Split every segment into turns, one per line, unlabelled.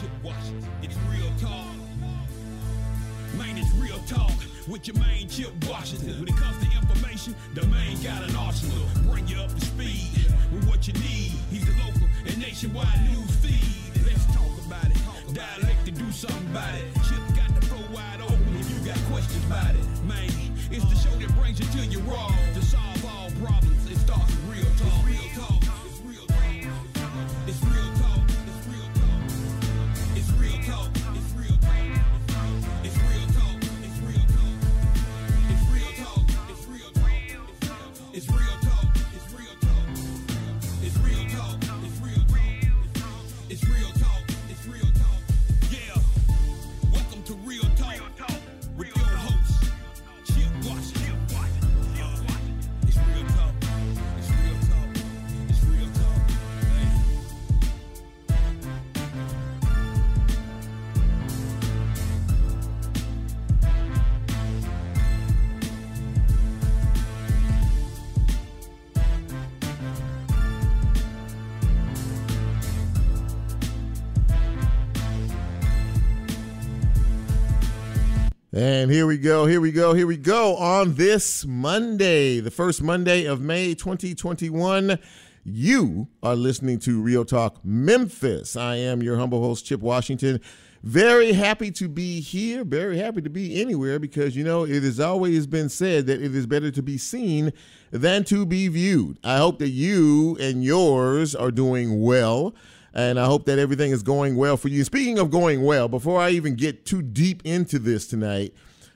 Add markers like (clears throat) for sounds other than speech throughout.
Chip Washington. It's real talk. Man, it's real talk with your main Chip Washington. When it comes to information, the main got an arsenal. Bring you up to speed with what you need. He's the local and nationwide news feed. Let's talk about it. Dialect to do something about it. Chip got the flow wide open if you got questions about it. Man, it's the show that brings you to your raw to solve all problems.
And here we go, here we go, here we go. On this Monday, the first Monday of May 2021, you are listening to Real Talk Memphis. I am your humble host, Chip Washington. Very happy to be here, very happy to be anywhere because, you know, it has always been said that it is better to be seen than to be viewed. I hope that you and yours are doing well and I hope that everything is going well for you. Speaking of going well, before I even get too deep into this tonight,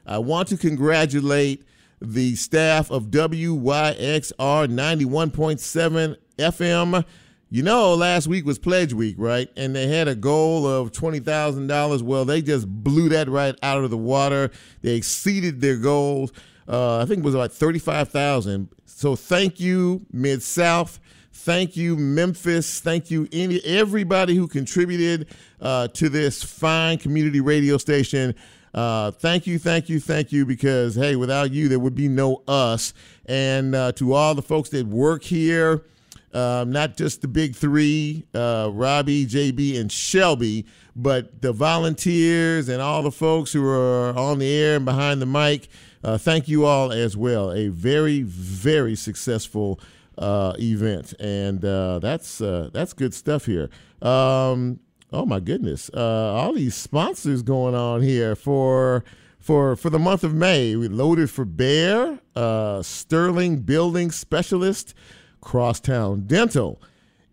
I want to congratulate the staff of WYXR 91.7 FM. You know, last week was Pledge Week, right? And they had a goal of $20,000. Well, they just blew that right out of the water. They exceeded their goals. Uh, I think it was about 35,000. So thank you, Mid South. Thank you, Memphis. Thank you, any everybody who contributed uh, to this fine community radio station. Uh, thank you, thank you, thank you. Because hey, without you, there would be no us. And uh, to all the folks that work here, um, not just the big three, uh, Robbie, JB, and Shelby, but the volunteers and all the folks who are on the air and behind the mic. Uh, thank you all as well. A very, very successful uh, event, and that's that's good stuff here. Um, oh my goodness, uh, all these sponsors going on here for for for the month of May. We loaded for Bear, uh, Sterling Building Specialist, Crosstown Dental,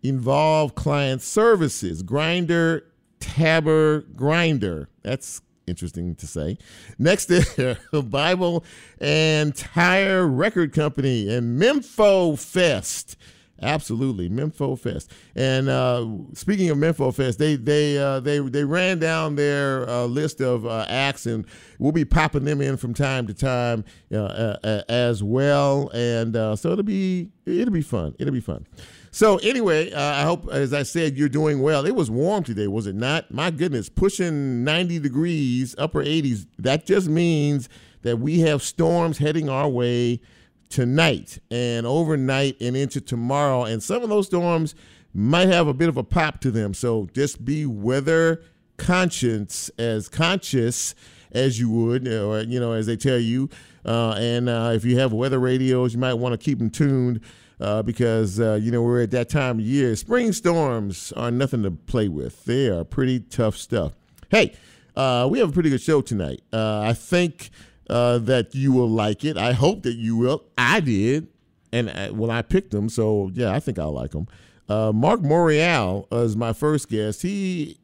Involve Client Services, Grinder Taber Grinder. That's interesting to say. Next there, (laughs) Bible and Tire Record Company and Mempho Fest. Absolutely, Mempho Fest. And uh, speaking of Mempho Fest, they they uh, they they ran down their uh, list of uh, acts, and we'll be popping them in from time to time uh, uh, as well. And so it'll be it'll be fun. It'll be fun. So anyway, I hope, as I said, you're doing well. It was warm today, was it not? My goodness, pushing 90 degrees, upper 80s. That just means that we have storms heading our way tonight and overnight and into tomorrow. And some of those storms might have a bit of a pop to them. So just be weather conscious, as conscious as you would, or you know, as they tell you. Uh, and uh, if you have weather radios, you might want to keep them tuned uh, because uh, you know we're at that time of year. Spring storms are nothing to play with. They are pretty tough stuff. Hey, uh, we have a pretty good show tonight. Uh, I think uh, that you will like it. I hope that you will. I did, and uh, well, I picked them, so yeah, I think I'll like them. Uh, Mark Morial is my first guest. He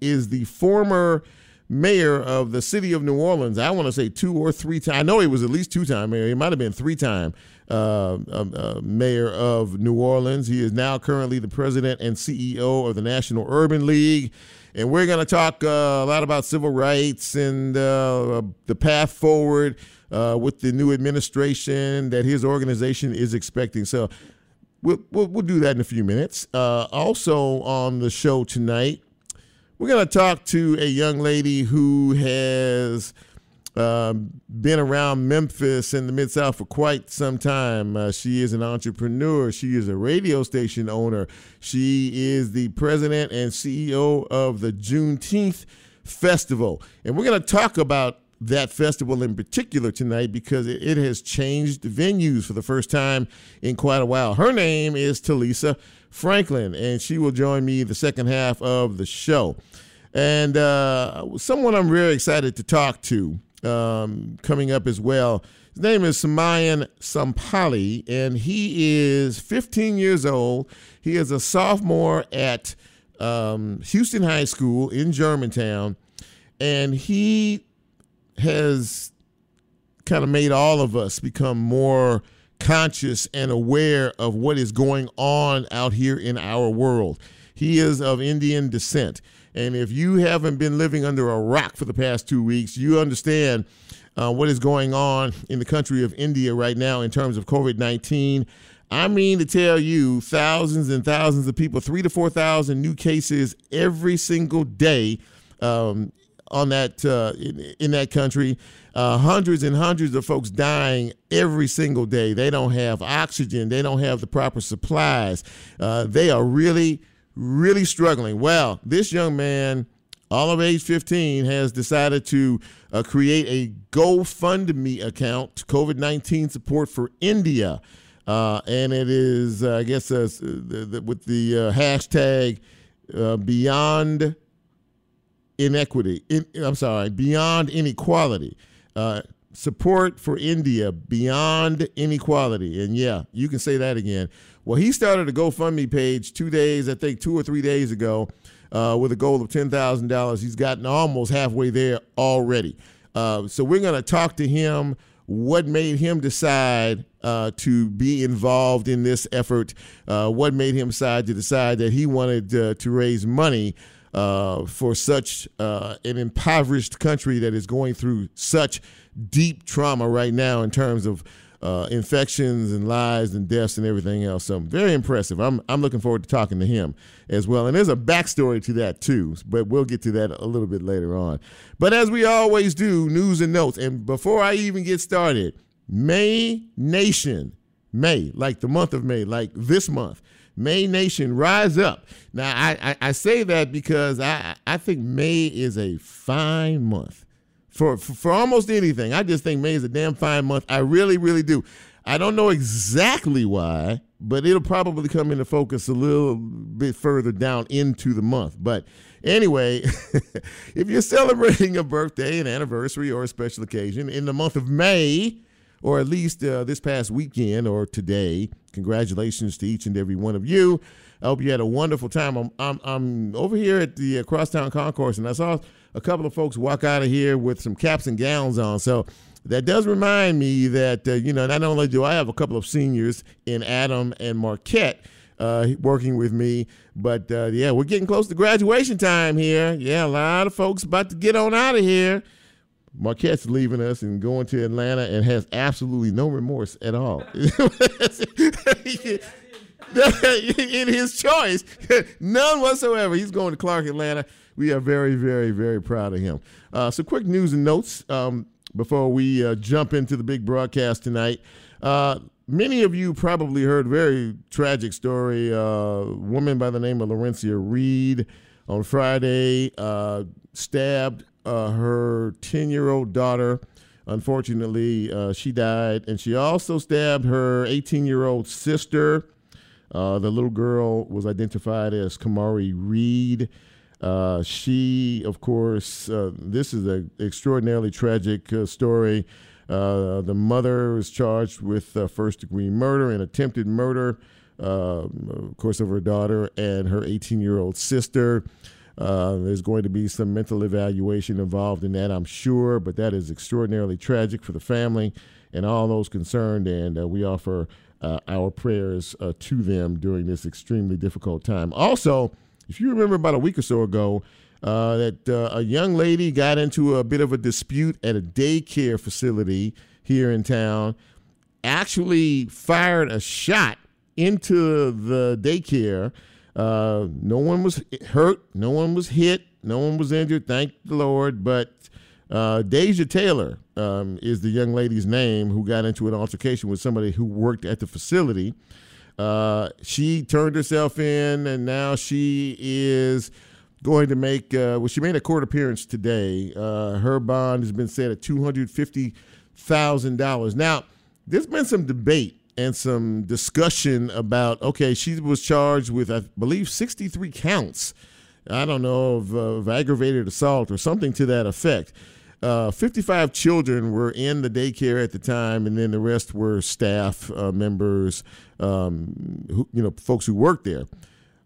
is the former mayor of the city of New Orleans. I want to say two or three times. I know he was at least two time mayor. He might have been three time uh, um, uh, mayor of New Orleans. He is now currently the president and CEO of the National Urban League. And we're going to talk uh, a lot about civil rights and uh, the path forward uh, with the new administration that his organization is expecting. So we'll, we'll, we'll do that in a few minutes. Also on the show tonight, we're going to talk to a young lady who has um, been around Memphis and the Mid South for quite some time. Uh, she is an entrepreneur. She is a radio station owner. She is the president and CEO of the Juneteenth Festival. And we're going to talk about that festival in particular tonight because it, it, has changed venues for the first time in quite a while. Her name is Telisa Franklin, and she will join me the second half of the show. And uh, someone I'm very excited to talk to um, coming up as well. His name is Samayan Sampali, and he is 15 years old. He is a sophomore at um, Houston High School in Germantown, and he has kind of made all of us become more conscious and aware of what is going on out here in our world. He is of Indian descent. And if you haven't been living under a rock for the past two weeks, you understand uh, what is going on in the country of India right now in terms of COVID 19. I mean to tell you, thousands and thousands of people, three to 4,000 new cases every single day um, on that uh, in, in, that country. Uh, hundreds and hundreds of folks dying every single day. They don't have oxygen. They don't have the proper supplies. Uh, they are really really struggling. Well, this young man, all of age 15, has decided to uh, create a GoFundMe account, COVID 19 support for India. Uh, and it is, uh, I guess, uh, the, with the uh, hashtag uh, beyond inequity. In, I'm sorry, beyond inequality. support for India beyond inequality. And yeah, you can say that again. Well, he started a GoFundMe page two days, I think two or three days ago, uh, with a goal of $10,000. He's gotten almost halfway there already. Uh, so we're going to talk to him what made him decide uh, to be involved in this effort, uh, what made him decide to decide that he wanted uh, to raise money uh, for such uh, an impoverished country that is going through such deep trauma right now in terms of uh, infections and lives and deaths and everything else. So very impressive. I'm I'm looking forward to talking to him as well. And there's a backstory to that too, but we'll get to that a little bit later on. But as we always do, news and notes. And before I even get started, May Nation, May, like the month of May, like this month. May Nation, rise up. Now, I, I, I say that because I, I think May is a fine month for, for, for almost anything. I just think May is a damn fine month. I really, really do. I don't know exactly why, but it'll probably come into focus a little bit further down into the month. But anyway, (laughs) if you're celebrating a birthday, an anniversary, or a special occasion in the month of May, or at least uh, this past weekend or today, congratulations to each and every one of you. I hope you had a wonderful time. I'm, I'm, I'm over here at the uh, Crosstown Concourse, and I saw a couple of folks walk out of here with some caps and gowns on. So that does remind me that, uh, you know, not only do I have a couple of seniors in Adam and Marquette uh, working with me, but uh, yeah, we're getting close to graduation time here. Yeah, a lot of folks about to get on out of here. Marquette's leaving us and going to Atlanta and has absolutely no remorse at all. (laughs) (laughs) (laughs) (laughs) in his choice, (laughs) none whatsoever. He's going to Clark Atlanta we are very, very, very proud of him. Uh, so, quick news and notes um, before we uh, jump into the big broadcast tonight. Uh, many of you probably heard very tragic story. Uh, a woman by the name of Laurencia Reed on Friday uh, stabbed uh, her 10 year old daughter. Unfortunately, she died, and she also stabbed her 18 year old sister. The little girl was identified as Kamari Reed. Uh, she, of course, uh, this is an extraordinarily tragic uh, story. Uh, the mother is charged with uh, first degree murder and attempted murder, of course, of her daughter and her 18 year old sister. there's going to be some mental evaluation involved in that, I'm sure, but that is extraordinarily tragic for the family and all those concerned. And we offer our prayers to them during this extremely difficult time. Also, if you remember about a week or so ago, uh, that uh, a young lady got into a bit of a dispute at a daycare facility here in town, actually fired a shot into the daycare. Uh, no one was hurt, no one was hit, no one was injured, thank the Lord. But Uh, Deja Taylor um, is the young lady's name who got into an altercation with somebody who worked at the facility. Uh, she turned herself in, and now she is going to make. Uh, well, she made a court appearance today. Uh, her bond has been set at two hundred fifty thousand dollars. Now, there's been some debate and some discussion about. Okay, she was charged with, I believe, sixty three counts. I don't know of, of aggravated assault or something to that effect. Uh, 55 children were in the daycare at the time, and then the rest were staff uh, members, um, who, you know, folks who worked there.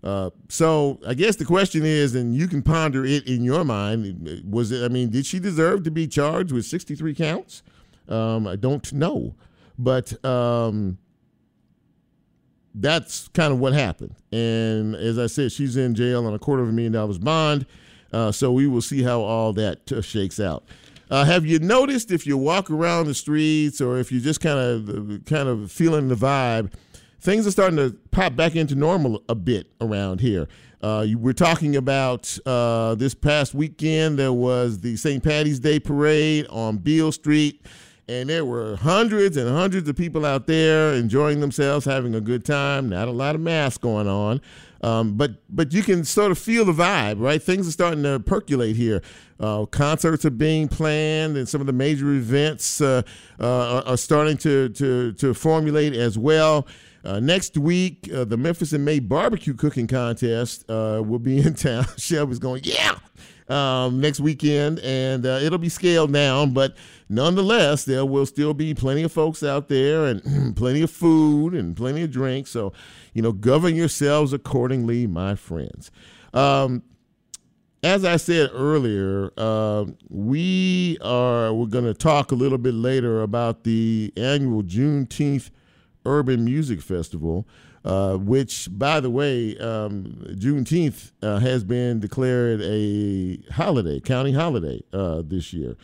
Uh, so I guess the question is, and you can ponder it in your mind: Was it? I mean, did she deserve to be charged with 63 counts? Um, I don't know, but um, that's kind of what happened. And as I said, she's in jail on a quarter of a million dollars bond. Uh, so we will see how all that uh, shakes out. Uh, have you noticed if you walk around the streets or if you're just kind of kind of feeling the vibe, things are starting to pop back into normal a bit around here. Uh, you, we're talking about uh, this past weekend. There was the St. Patty's Day parade on Beale Street, and there were hundreds and hundreds of people out there enjoying themselves, having a good time. Not a lot of masks going on. Um, but but you can sort of feel the vibe, right? Things are starting to percolate here. Uh, concerts are being planned, and some of the major events uh, uh, are, starting to, to to formulate as well. Uh, next week, uh, the Memphis in May barbecue cooking contest uh, will be (laughs) in town. Shelby's going, yeah, um, next weekend, and uh, it'll be scaled down, but nonetheless, there will still be plenty of folks out there and (clears throat) plenty of food and plenty of drinks. So, you know, govern yourselves accordingly, my friends. Um, as I said earlier, uh, we are we're going to talk a little bit later about the annual Juneteenth Urban Music Festival, uh, which, by the way, um, Juneteenth uh, has been declared a holiday, county holiday uh, this year.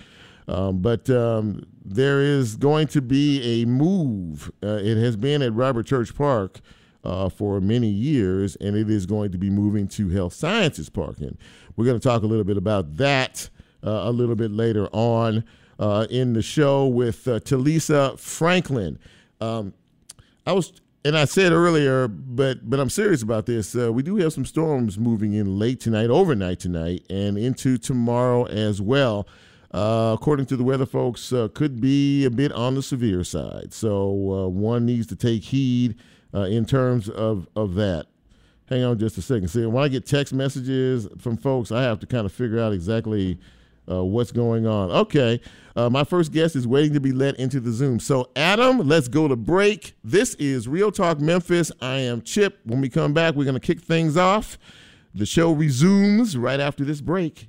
Um, but um, there is going to be a move. Uh, it has been at Robert Church Park uh, for many years, and it is going to be moving to Health Sciences Park. And we're going to talk a little bit about that a little bit later on in the show with Telisa Franklin. Um, I was, and I said earlier, but but I'm serious about this. Uh, we do have some storms moving in late tonight, overnight tonight, and into tomorrow as well. Uh, according to the weather folks, uh, could be a bit on the severe side. So uh, one needs to take heed uh, in terms of of that. Hang on just a second. See, when I get text messages from folks, I have to kind of figure out exactly uh, what's going on. Okay, uh, my first guest is waiting to be let into the Zoom. So, Adam, let's go to break. This is Real Talk Memphis. I am Chip. When we come back, we're going to kick things off. The show resumes right after this break.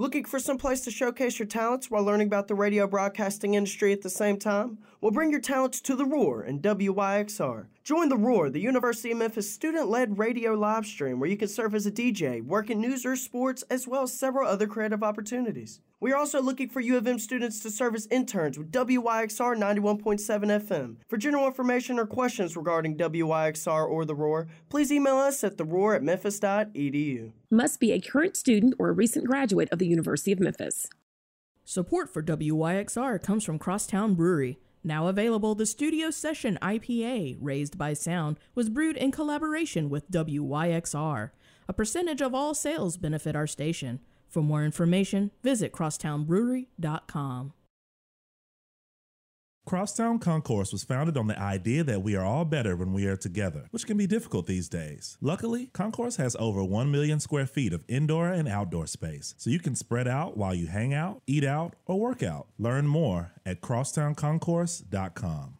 Looking for some place to showcase your talents while learning about the radio broadcasting industry at the same time? Well, bring your talents to The Roar and WYXR. Join The Roar, the University of Memphis student led radio live stream where you can serve as a DJ, work in news or sports, as well as several other creative opportunities. We are also looking for U of M students to serve as interns with WYXR 91.7 FM. For general information or questions regarding WYXR or The Roar, please email us at theroar at memphis.edu.
Must be a current student or a recent graduate of the University of Memphis.
Support for WYXR comes from Crosstown Brewery. Now available, the Studio Session IPA, Raised by Sound, was brewed in collaboration with WYXR. A percentage of all sales benefit our station. For more information, visit crosstownbrewery.com.
Crosstown Concourse was founded on the idea that we are all better when we are together, which can be difficult these days. Luckily, Concourse has over 1 million square feet of indoor and outdoor space, so you can spread out while you hang out, eat out, or work out. Learn more at crosstownconcourse.com.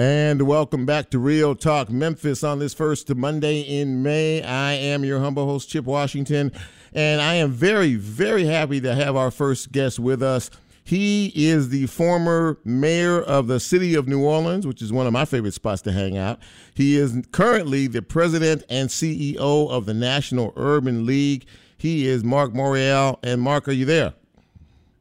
And welcome back to Real Talk Memphis on this first Monday in May. I am your humble host, Chip Washington, and I am very, very happy to have our first guest with us. He is the former mayor of the city of New Orleans, which is one of my favorite spots to hang out. He is currently the president and CEO of the National Urban League. He is Mark Morial. And Mark, are you there?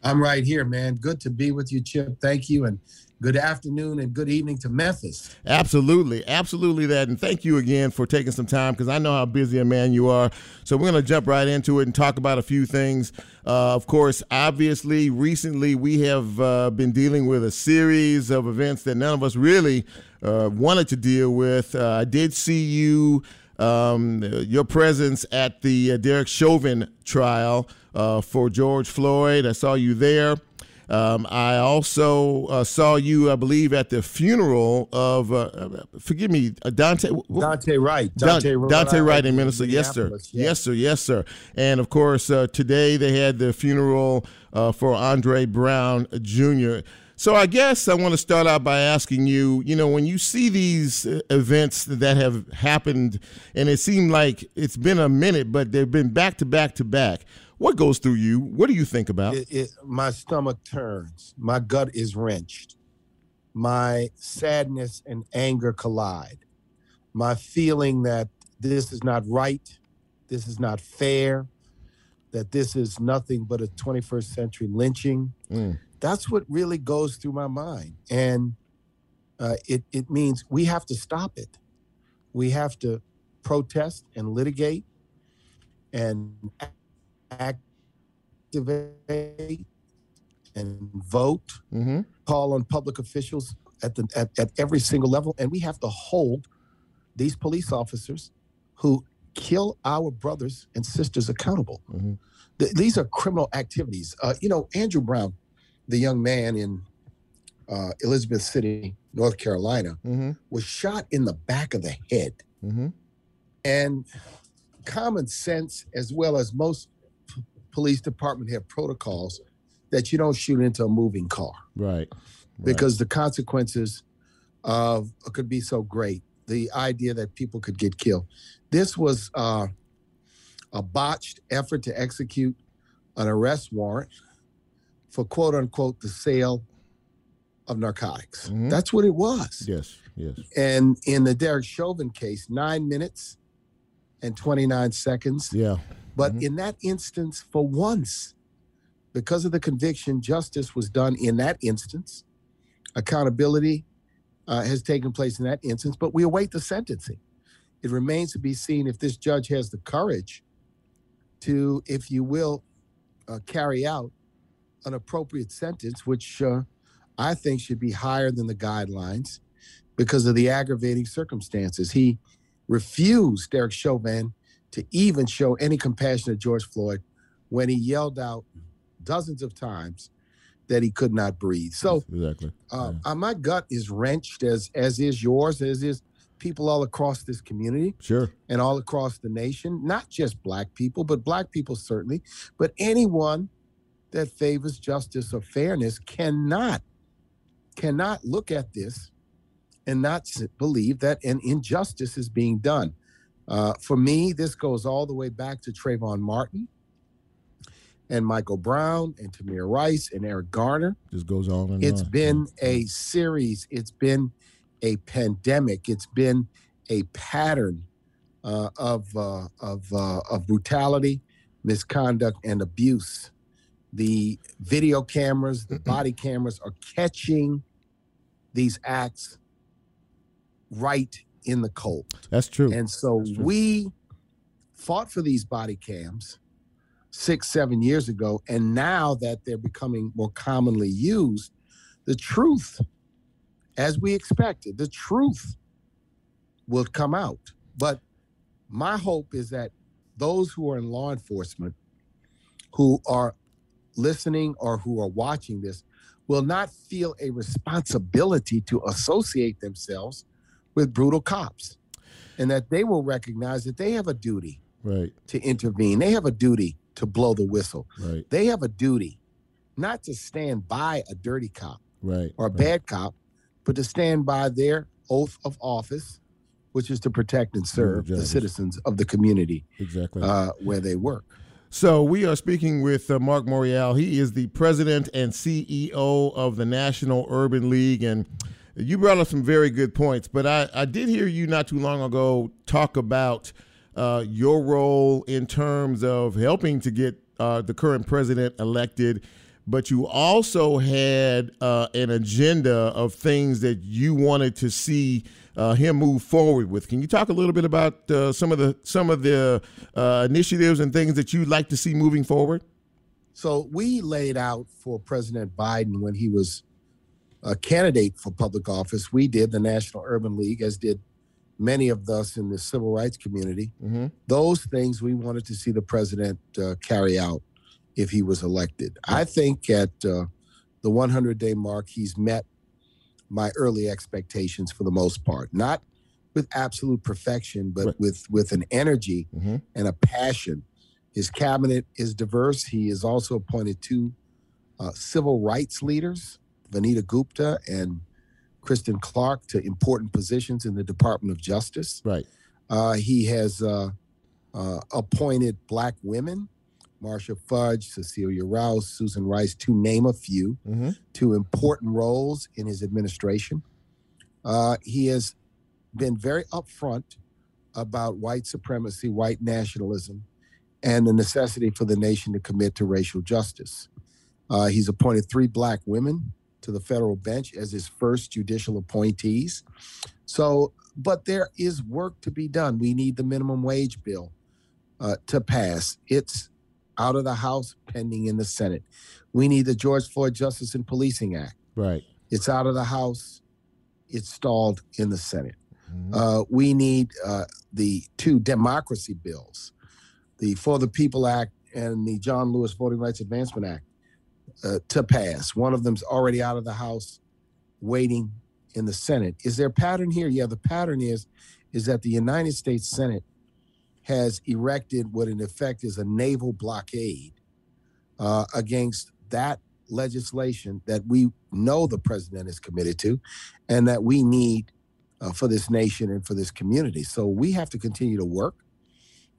I'm right here, man. Good to be with you, Chip. Thank you. And good afternoon and good evening to Memphis.
Absolutely, absolutely that. And thank you again for taking some time because I know how busy a man you are. So we're going to jump right into it and talk about a few things. Uh, of course, obviously, recently we have uh, been dealing with a series of events that none of us really uh, wanted to deal with. Uh, I did see you. Um, your presence at the uh, Derek Chauvin trial uh, for George Floyd. I saw you there. Um, I also uh, saw you, I believe, at the funeral of, uh, uh forgive me, uh, Daunte.
Daunte Wright.
Daunte, Daunte Wright in Minnesota. Yes, sir. Yeah. Yes, sir. Yes, sir. And of course, uh, today they had the funeral uh, for Andre Brown Jr. So I guess I want to start out by asking you, you know, when you see these events that have happened, and it seemed like it's been a minute, but they've been back to back to back. What goes through you? What do you think about?
It, it, my stomach turns. My gut is wrenched. My sadness and anger collide. My feeling that this is not right, this is not fair, that this is nothing but a 21st century lynching. Mm. That's what really goes through my mind. And uh, it, it means we have to stop it. We have to protest and litigate and activate and vote, mm-hmm. call on public officials at the at, at every single level, and we have to hold these police officers who kill our brothers and sisters accountable. Mm-hmm. Th- these are criminal activities. Uh, you know, Andrew Brown, the young man in uh, Elizabeth City, North Carolina, mm-hmm. was shot in the back of the head. Mm-hmm. And common sense, as well as most police department have protocols that you don't shoot into a moving car.
Right.
Because right. the consequences of could be so great. The idea that people could get killed. This was uh, a botched effort to execute an arrest warrant for quote unquote the sale of narcotics. Mm-hmm. That's what it was.
Yes, yes.
And in the Derek Chauvin case, nine minutes and 29 seconds.
Yeah.
But mm-hmm. in that instance, for once, because of the conviction, justice was done in that instance. Accountability uh, has taken place in that instance, but we await the sentencing. It remains to be seen if this judge has the courage to, if you will, uh, carry out an appropriate sentence, which uh, I think should be higher than the guidelines because of the aggravating circumstances. He refused Derek Chauvin to even show any compassion to George Floyd when he yelled out dozens of times that he could not breathe. So
exactly,
uh, yeah. uh, my gut is wrenched, as as is yours, as is people all across this community,
sure,
and all across the nation. Not just black people, but black people certainly, but anyone that favors justice or fairness cannot cannot look at this and not believe that an injustice is being done. Uh, for me, this goes all the way back to Trayvon Martin and Michael Brown and Tamir Rice and Eric Garner.
This goes on and
It's
on.
been a series. It's been a pandemic. It's been a pattern uh, of uh, of uh, of brutality, misconduct, and abuse. The video cameras, the (clears throat) body cameras, are catching these acts right in the cold.
That's true.
And so
true.
we fought for these body cams six, seven years ago. And now that they're becoming more commonly used, the truth, as we expected, the truth will come out. But my hope is that those who are in law enforcement who are listening or who are watching this will not feel a responsibility to associate themselves with brutal cops and that they will recognize that they have a duty
right,
to intervene. They have a duty to blow the whistle.
right,
They have a duty not to stand by a dirty cop
right.
or a bad cop, but to stand by their oath of office, which is to protect and serve the citizens of the community
Exactly.
uh, where they work.
So we are speaking with uh, Mark Morial. He is the president and CEO of the National Urban League, and you brought up some very good points. But I, I did hear you not too long ago talk about uh, your role in terms of helping to get uh, the current president elected. But you also had uh, an agenda of things that you wanted to see uh, him move forward with. Can you talk a little bit about uh, some of the some of the uh, initiatives and things that you'd like to see moving forward?
So we laid out for President Biden when he was a candidate for public office. We did the National Urban League, as did many of us in the civil rights community.
Mm-hmm.
Those things we wanted to see the president uh, carry out if he was elected. I think at uh, the 100 day mark, he's met my early expectations for the most part. Not with absolute perfection, but
Right.
with with an energy
Mm-hmm.
and a passion. His cabinet is diverse. He has also appointed two uh, civil rights leaders, Vanita Gupta and Kristen Clarke, to important positions in the Department of Justice.
Right.
Uh, he has uh, uh, appointed black women, Marcia Fudge, Cecilia Rouse, Susan Rice, to name a few,
Mm-hmm.
to important roles in his administration. Uh, he has been very upfront about white supremacy, white nationalism, and the necessity for the nation to commit to racial justice. Uh, he's appointed three black women to the federal bench as his first judicial appointees. So, but there is work to be done. We need the minimum wage bill uh, to pass. It's out of the House, pending in the Senate. We need the George Floyd Justice and Policing Act.
Right.
It's out of the House. It's stalled in the Senate.
Mhm.
Uh, we need uh, the two democracy bills, the For the People Act and the John Lewis Voting Rights Advancement Act, uh, to pass. One of them's already out of the House, waiting in the Senate. Is there a pattern here? Yeah, the pattern is is that the United States Senate has erected what in effect is a naval blockade uh, against that legislation that we know the president is committed to and that we need uh, for this nation and for this community. So we have to continue to work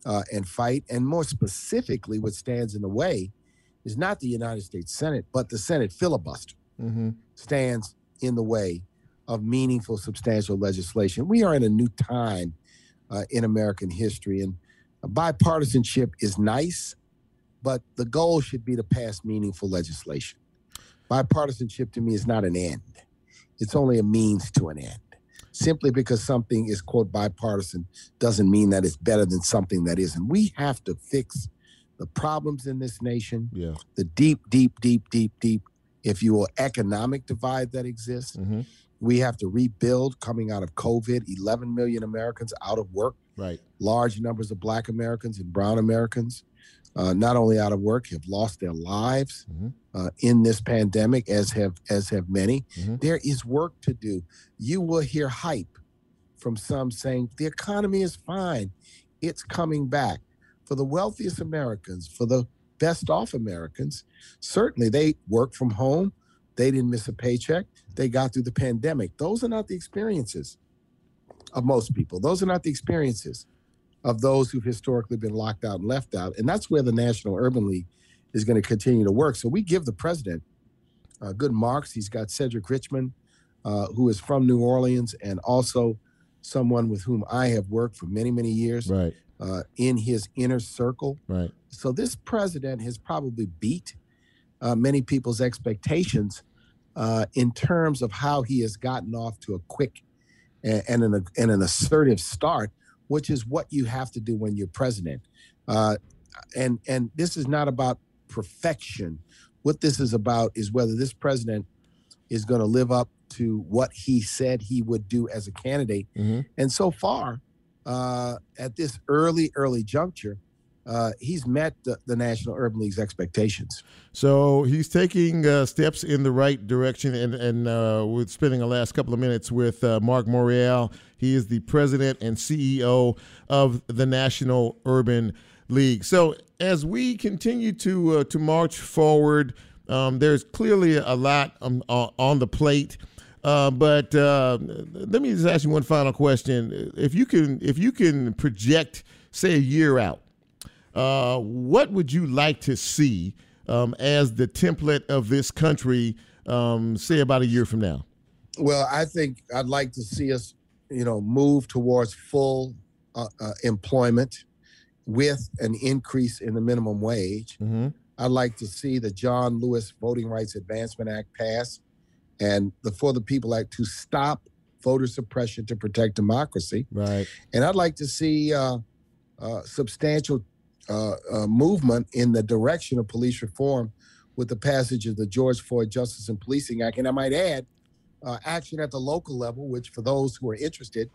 uh, and fight. And more specifically, what stands in the way is not the United States Senate, but the Senate filibuster
Mm-hmm.
stands in the way of meaningful, substantial legislation. We are in a new time uh, in American history, and bipartisanship is nice, but the goal should be to pass meaningful legislation. Bipartisanship to me is not an end, it's only a means to an end. Simply because something is, quote, bipartisan doesn't mean that it's better than something that isn't. We have to fix the problems in this nation,
Yeah.
the deep, deep, deep, deep, deep, if you will, economic divide that exists.
Mm-hmm.
We have to rebuild coming out of COVID, 11 million Americans out of work,
Right.
large numbers of Black Americans and Brown Americans, uh, not only out of work, have lost their lives
Mhm.
uh, in this pandemic, as have as have many.
Mhm.
There is work to do. You will hear hype from some saying the economy is fine, it's coming back. For the wealthiest Americans, for the best off Americans, certainly they work from home. They didn't miss a paycheck. They got through the pandemic. Those are not the experiences of most people. Those are not the experiences of those who've historically been locked out and left out. And that's where the National Urban League is going to continue to work. So we give the president uh, good marks. He's got Cedric Richmond, uh, who is from New Orleans and also someone with whom I have worked for many, many years
Right.
Uh, in his inner circle.
Right.
So this president has probably beat uh, many people's expectations uh, in terms of how he has gotten off to a quick and, and, an, and an assertive start, which is what you have to do when you're president. Uh, and and this is not about perfection. What this is about is whether this president is going to live up to what he said he would do as a candidate.
Mhm.
And so far, uh, at this early, early juncture, uh, he's met the, the National Urban League's expectations.
So he's taking uh, steps in the right direction, and and uh, we're spending the last couple of minutes with uh, Mark Morial. He is the president and CEO of the National Urban League. So as we continue to uh, to march forward, um, there's clearly a lot um, on on the plate. Uh, but uh, let me just ask you one final question: If you can, if you can project, say, a year out, uh, what would you like to see um, as the template of this country, um, say about a year from now?
Well, I think I'd like to see us, you know, move towards full uh, uh, employment with an increase in the minimum wage.
Mm-hmm.
I'd like to see the John Lewis Voting Rights Advancement Act pass and the For the People Act to stop voter suppression to protect democracy.
Right.
And I'd like to see uh, uh, substantial uh, uh, movement in the direction of police reform with the passage of the George Floyd Justice and Policing Act. And I might add, uh, action at the local level, which for those who are interested,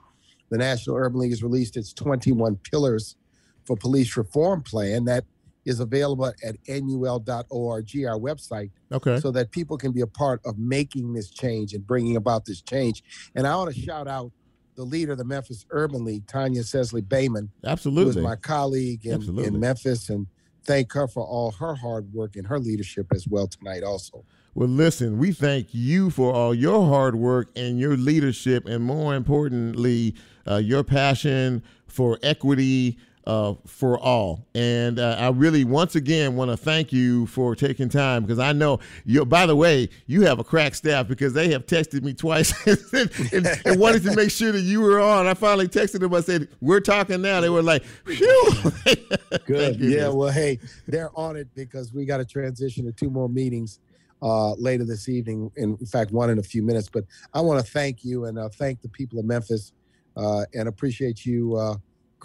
the National Urban League has released its 21 Pillars for Police Reform Plan that is available at nul.org, our website,
Okay.
so that people can be a part of making this change and bringing about this change. And I want to shout out the leader of the Memphis Urban League, Tanya Sesley Bayman, Absolutely. who is my colleague in, in Memphis, and thank her for all her hard work and her leadership as well tonight, also.
Well, listen, we thank you for all your hard work and your leadership, and more importantly, uh, your passion for equity uh, for all. And uh, I really, once again, want to thank you for taking time because I know you. By the way, you have a crack staff because they have texted me twice (laughs) and, and, and wanted to make sure that you were on. I finally texted them. I said, "We're talking now." They were like, "Phew." (laughs) Good.
yeah, well, hey, they're on it because we got to transition to two more meetings uh, later this evening. In fact, one in a few minutes. But I want to thank you and uh, thank the people of Memphis uh, and appreciate you uh,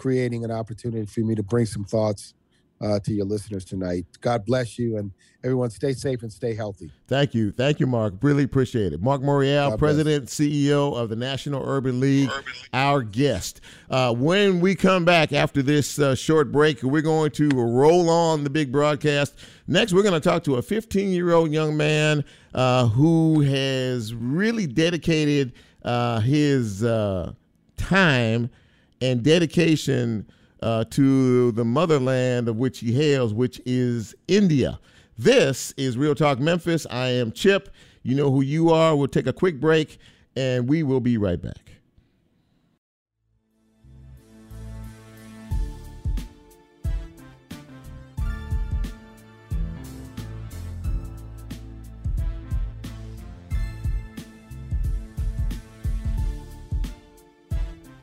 creating an opportunity for me to bring some thoughts uh, to your listeners tonight. God bless you and everyone stay safe and stay healthy.
Thank you. Thank you, Mark. Really appreciate it. Mark Morial,
bless.
President, CEO of the National Urban League, our guest. Uh, when we come back after this uh, short break, we're going to roll on the big broadcast. Next, we're going to talk to a 15 year old young man uh, who has really dedicated uh, his uh, time and dedication uh, to the motherland of which he hails, which is India. This is Real Talk Memphis. I am Chip. You know who you are. We'll take a quick break and we will be right back.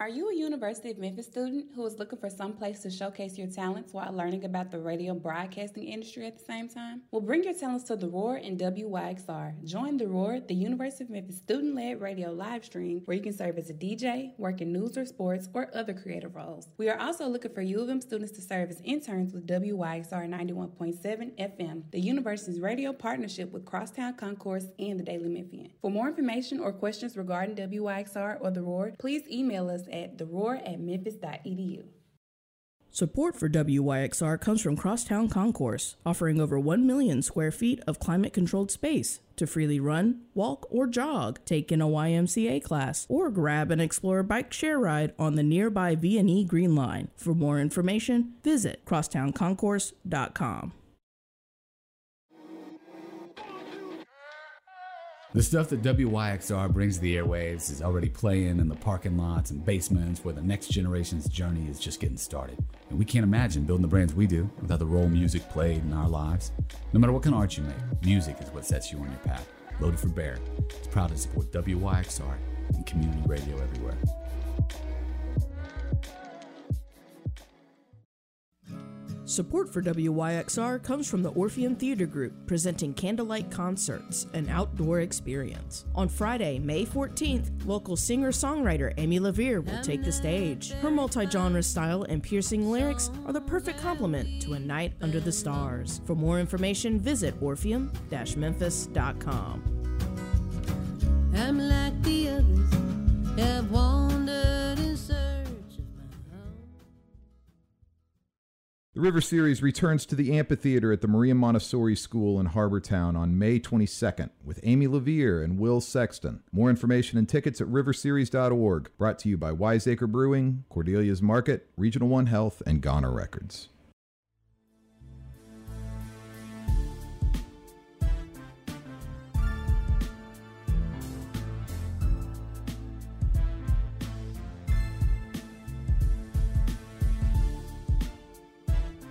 Are you a University of Memphis student who is looking for some place to showcase your talents while learning about the radio broadcasting industry at the same time? Well, bring your talents to The Roar and WYXR. Join The Roar, the University of Memphis student led radio live stream where you can serve as a DJ, work in news or sports, or other creative roles. We are also looking for U of M students to serve as interns with WYXR 91.7 FM, the university's radio partnership with Crosstown Concourse and the Daily Memphian. For more information or questions regarding WYXR or The Roar, please email us at theroar at memphis.edu.
Support for WYXR comes from Crosstown Concourse, offering over 1 million square feet of climate controlled space to freely run, walk, or jog, take in a YMCA class, or grab and explore a bike share ride on the nearby V&E Green Line. For more information, visit crosstownconcourse.com.
The stuff that WYXR brings to the airwaves is already playing in the parking lots and basements where the next generation's journey is just getting started. And we can't imagine building the brands we do without the role music played in our lives. No matter what kind of art you make, music is what sets you on your path. Loaded for Bear is proud to support WYXR and community radio everywhere.
Support for WYXR comes from the Orpheum Theater Group, presenting Candlelight Concerts, an outdoor experience. On Friday, May 14th, local singer songwriter Amy LaVere will take the stage. Her multi genre style and piercing lyrics are the perfect complement to a night under the stars. For more information, visit orpheum memphis.com.
I'm like the others, have wandered
The River Series returns to the amphitheater at the Maria Montessori School in Harbortown on May 22nd with Amy LaVere and Will Sexton. More information and tickets at riverseries.org. Brought to you by Wiseacre Brewing, Cordelia's Market, Regional One Health, and Goner Records.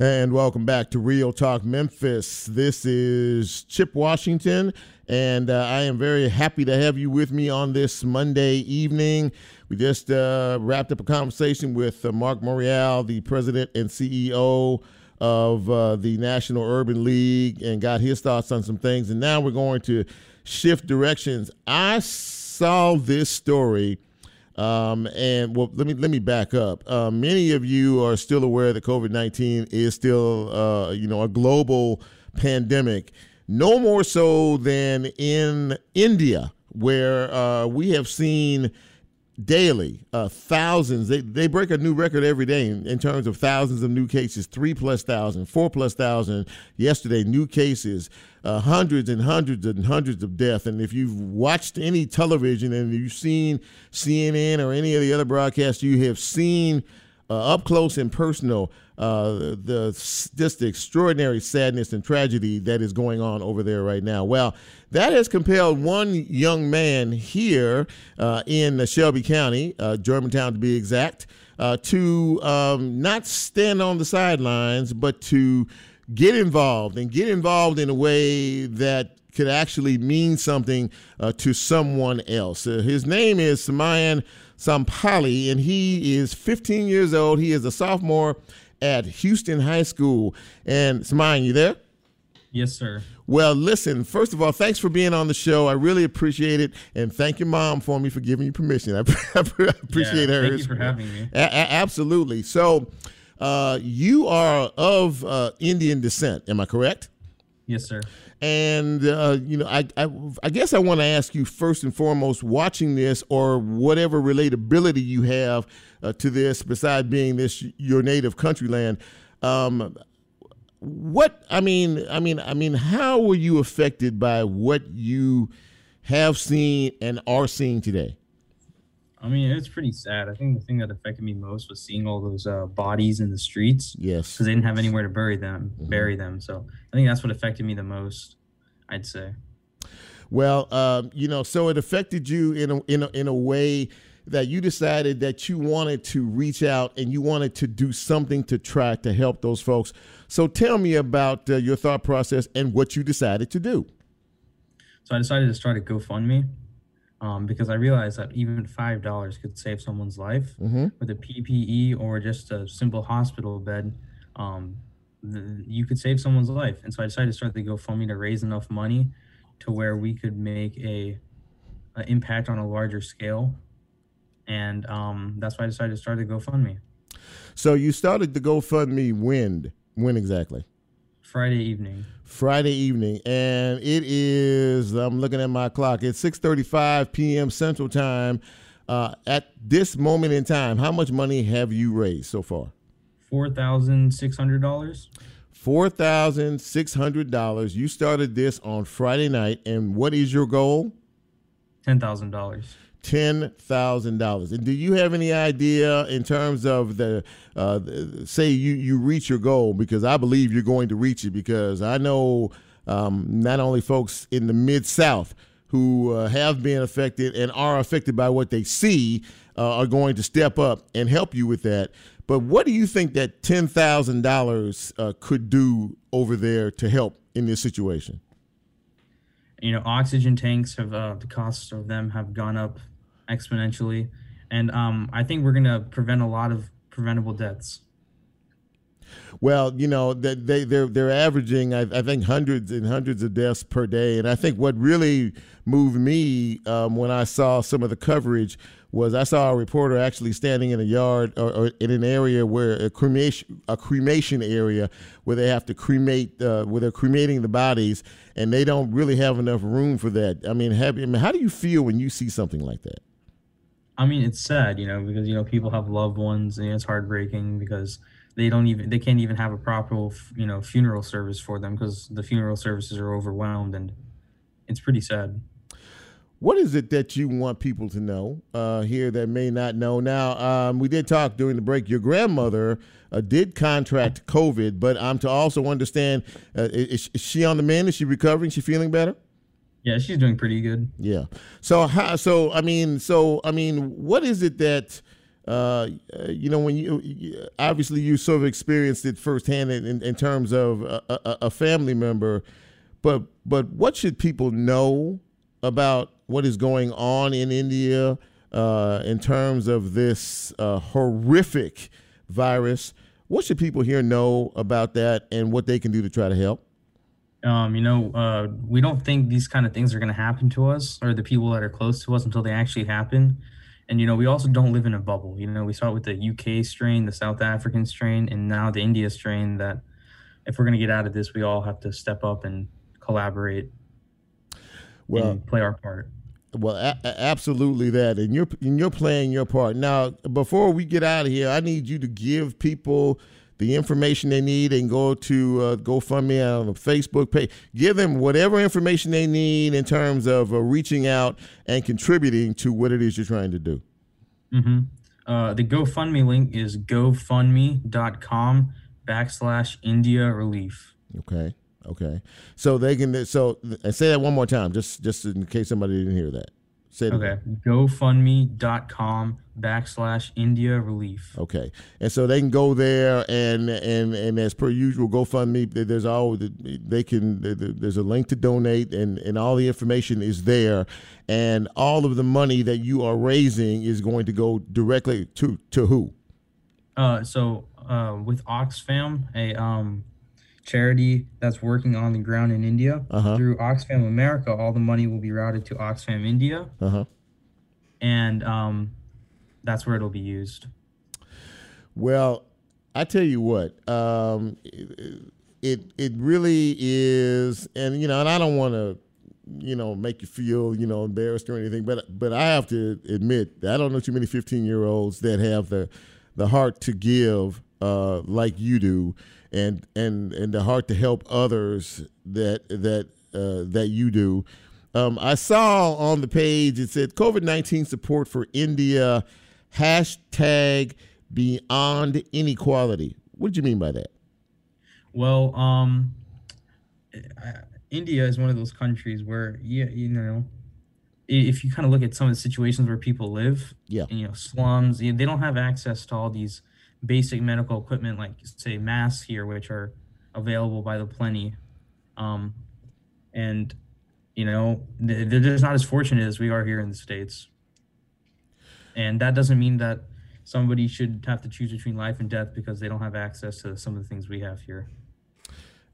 And welcome back to Real Talk Memphis. This is Chip Washington, and uh, I am very happy to have you with me on this Monday evening. We just uh, wrapped up a conversation with uh, Mark Morial, the president and CEO of uh, the National Urban League, and got his thoughts on some things. And now we're going to shift directions. I saw this story um, and well, let me let me back up. Uh, many of you are still aware that COVID nineteen is still, uh, you know, a global pandemic. No more so than in India, where uh, we have seen daily uh, thousands. They they break a new record every day in, in terms of thousands of new cases. Three plus thousand, four plus thousand. Yesterday, new cases uh, hundreds and hundreds and hundreds of deaths. And if you've watched any television and you've seen CNN or any of the other broadcasts, you have seen uh, up close and personal uh, the just the extraordinary sadness and tragedy that is going on over there right now. Well, that has compelled one young man here uh, in Shelby County, uh, Germantown to be exact, uh, to um, not stand on the sidelines, but to get involved and get involved in a way that could actually mean something uh, to someone else. Uh, his name is Samayan Sampali, and he is 15 years old. He is a sophomore at Houston High School. And Samayan, you there?
Yes, sir.
Well, listen, first of all, thanks for being on the show. I really appreciate it. And thank your mom for me for giving you permission. (laughs) I, appreciate
yeah,
her.
Thank you for having me.
A- a- absolutely. So, uh, you are of uh, Indian descent, am I correct?
Yes, sir.
And uh, you know, I, I, I guess I want to ask you first and foremost, watching this or whatever relatability you have uh, to this, besides being this your native country land. Um, what I mean, I mean, I mean, how were you affected by what you have seen and are seeing today?
I mean, it's pretty sad. I think the thing that affected me most was seeing all those uh, bodies in the streets.
Yes.
Because they didn't have anywhere to bury them. Mm-hmm. Bury them. So I think that's what affected me the most. I'd say.
Well, um, you know, so it affected you in a, in a, in a way that you decided that you wanted to reach out and you wanted to do something to try to help those folks. So tell me about uh, your thought process and what you decided to do.
So I decided to start a GoFundMe um, because I realized that even five dollars could save someone's life
mm-hmm.
with a PPE or just a simple hospital bed. Um, th- you could save someone's life. And so I decided to start the GoFundMe to raise enough money to where we could make a, a impact on a larger scale. And um, that's why I decided to start the GoFundMe.
So you started the GoFundMe when? When exactly?
Friday evening.
Friday evening, and it is. I'm looking at my clock. It's 6:35 p.m. Central Time. Uh, at this moment in time, how much money have you raised so far?
Four thousand six hundred dollars.
Four thousand six hundred dollars. You started this on Friday night, and what is your goal?
Ten thousand dollars.
Ten thousand dollars. And do you have any idea in terms of the, uh, say you you reach your goal? Because I believe you're going to reach it. Because I know um, not only folks in the mid South who uh, have been affected and are affected by what they see uh, are going to step up and help you with that. But what do you think that ten thousand dollars uh, could do over there to help in this situation?
you know oxygen tanks have uh, the costs of them have gone up exponentially and um, i think we're going to prevent a lot of preventable deaths
Well, you know they they're they're averaging I, I think hundreds and hundreds of deaths per day, and I think what really moved me um, when I saw some of the coverage was I saw a reporter actually standing in a yard or, or in an area where a cremation a cremation area where they have to cremate uh, where they're cremating the bodies, and they don't really have enough room for that. I mean, have, I mean, how do you feel when you see something like that?
I mean it's sad you know because you know people have loved ones and it's heartbreaking because they don't even they can't even have a proper you know funeral service for them because the funeral services are overwhelmed and it's pretty sad
What is it that you want people to know uh, here that may not know? Now, um, we did talk during the break. Your grandmother uh, did contract COVID, but I'm to also understand uh, is, is she on the mend? Is she recovering? She feeling better?
Yeah she's doing pretty good
Yeah. So how? So I mean, so I mean, what is it that? Uh, you know, when you obviously you sort of experienced it firsthand in, in, in terms of a, a, a family member, but but what should people know about what is going on in India uh, in terms of this uh, horrific virus? What should people here know about that and what they can do to try to help?
Um, you know, uh, we don't think these kind of things are going to happen to us or the people that are close to us until they actually happen. And, you know, we also don't live in a bubble. You know, we saw it with the UK strain, the South African strain, and now the India strain that if we're going to get out of this, we all have to step up and collaborate
Well,
and play our part.
Well, a- absolutely that, and you're and you're playing your part. Now, before we get out of here, I need you to give people the information they need and go to uh, GoFundMe on the Facebook page. Give them whatever information they need in terms of uh, reaching out and contributing to what it is you're trying to do.
hmm Uh, the GoFundMe link is gofundme.com backslash India relief.
Okay, okay. So they can so and say that one more time, just just in case somebody didn't hear that. Say it
Okay.
again.
GoFundMe.com backslash India relief.
Okay, and so they can go there and and and as per usual, GoFundMe. There's always they can. There's a link to donate, and and all the information is there, and all of the money that you are raising is going to go directly to to who?
Uh, so uh, with Oxfam, a um, charity that's working on the ground in India,
Uh-huh.
through Oxfam America, all the money will be routed to Oxfam India,
Uh huh.
and um, that's where it'll be used.
Well, I tell you what, um, it it really is, and you know, and I don't want to, you know, make you feel you know embarrassed or anything, but but I have to admit I don't know too many fifteen year olds that have the the heart to give uh, like you do, and and and the heart to help others that that uh, that you do. Um, I saw on the page it said COVID nineteen support for India hashtag beyond inequality. What did you mean by that?
Well, um, I- India is one of those countries where, yeah, you know, if you kind of look at some of the situations where people live,
Yeah.
you know, slums, they don't have access to all these basic medical equipment like, say, masks here, which are available by the plenty. Um, and, you know, they're just not as fortunate as we are here in the States. And that doesn't mean that somebody should have to choose between life and death because they don't have access to some of the things we have here.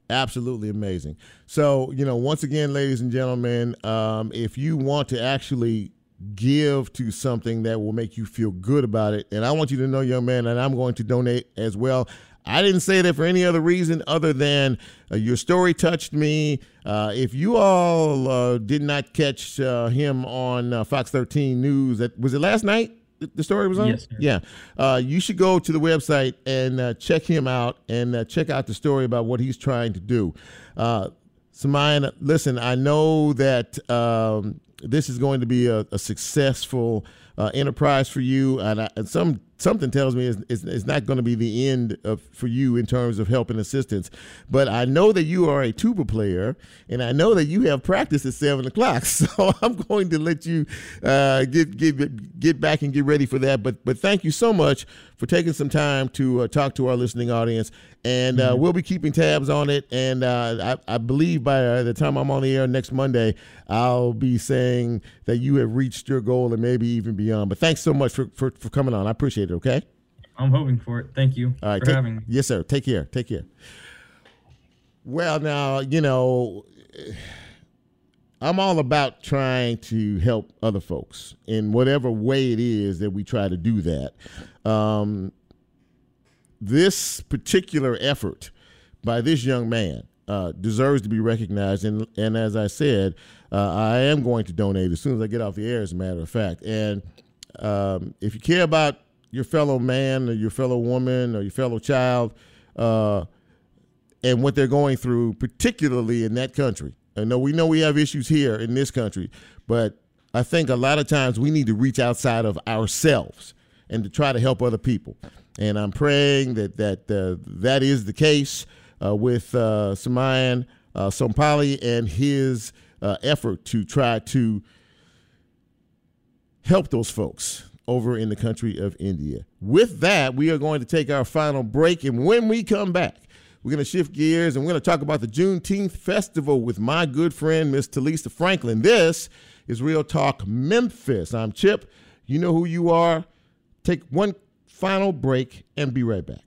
Absolutely amazing. So, you know, once again, ladies and gentlemen, um, if you want to actually give to something that will make you feel good about it, and I want you to know, young man, and I'm going to donate as well. I didn't say that for any other reason other than uh, your story touched me. Uh, if you all uh, did not catch uh, him on uh, Fox 13 News, that was it last night? The story was on.
Yes.
Yeah, uh, you should go to the website and check him out and check out the story about what he's trying to do. Uh, Samayan, listen, I know that um, this is going to be a, a successful uh, enterprise for you, and, I, and some something tells me it's, it's, it's not going to be the end of, for you in terms of help and assistance. But I know that you are a tuba player, and I know that you have practice at seven o'clock. (laughs) So I'm going to let you uh, get get get back and get ready for that. But but thank you so much for taking some time to uh, talk to our listening audience, and uh, we'll be keeping tabs on it. And uh, I, I believe by uh, the time I'm on the air next Monday, I'll be saying that you have reached your goal and maybe even beyond. But thanks so much for, for, for coming on. I appreciate it. Okay.
I'm hoping for it. Thank you
All right.
for
take-
having me.
Yes, sir. Take care. Take care. Well, now, you know, I'm all about trying to help other folks in whatever way it is that we try to do that. Um, this particular effort by this young man uh, deserves to be recognized. And, and as I said, uh, I am going to donate as soon as I get off the air, as a matter of fact. And um, if you care about your fellow man or your fellow woman or your fellow child, uh, and what they're going through, particularly in that country. I know we know we have issues here in this country, but I think a lot of times we need to reach outside of ourselves and to try to help other people. And I'm praying that that uh, that is the case uh, with uh, Samayan uh, Sompali and his uh, effort to try to help those folks over in the country of India. With that, we are going to take our final break, and when we come back, we're going to shift gears and we're going to talk about the Juneteenth festival with my good friend, Miss Telisa Franklin. This is Real Talk Memphis. I'm Chip. You know who you are. Take one final break and be right back.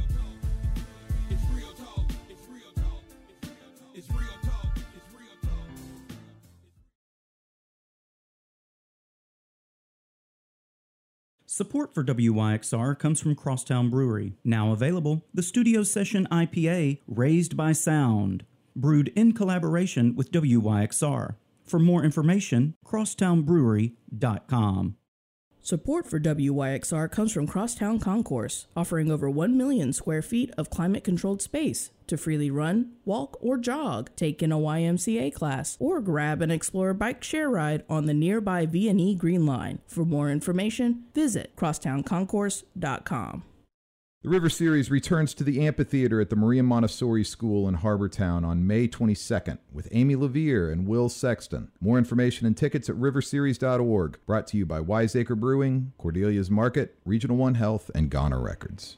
Support for WYXR comes from Crosstown Brewery. Now available, the Studio Session IPA Raised by Sound, brewed in collaboration with WYXR. For more information, crosstownbrewery.com.
Support for WYXR comes from Crosstown Concourse, offering over 1 million square feet of climate controlled space to freely run, walk, or jog, take in a YMCA class, or grab and explore bike share ride on the nearby V&E Green Line. For more information, visit crosstownconcourse.com.
The River Series returns to the amphitheater at the Maria Montessori School in Harbortown on May 22nd with Amy LaVere and Will Sexton. More information and tickets at riverseries.org. Brought to you by Wiseacre Brewing, Cordelia's Market, Regional One Health, and Goner Records.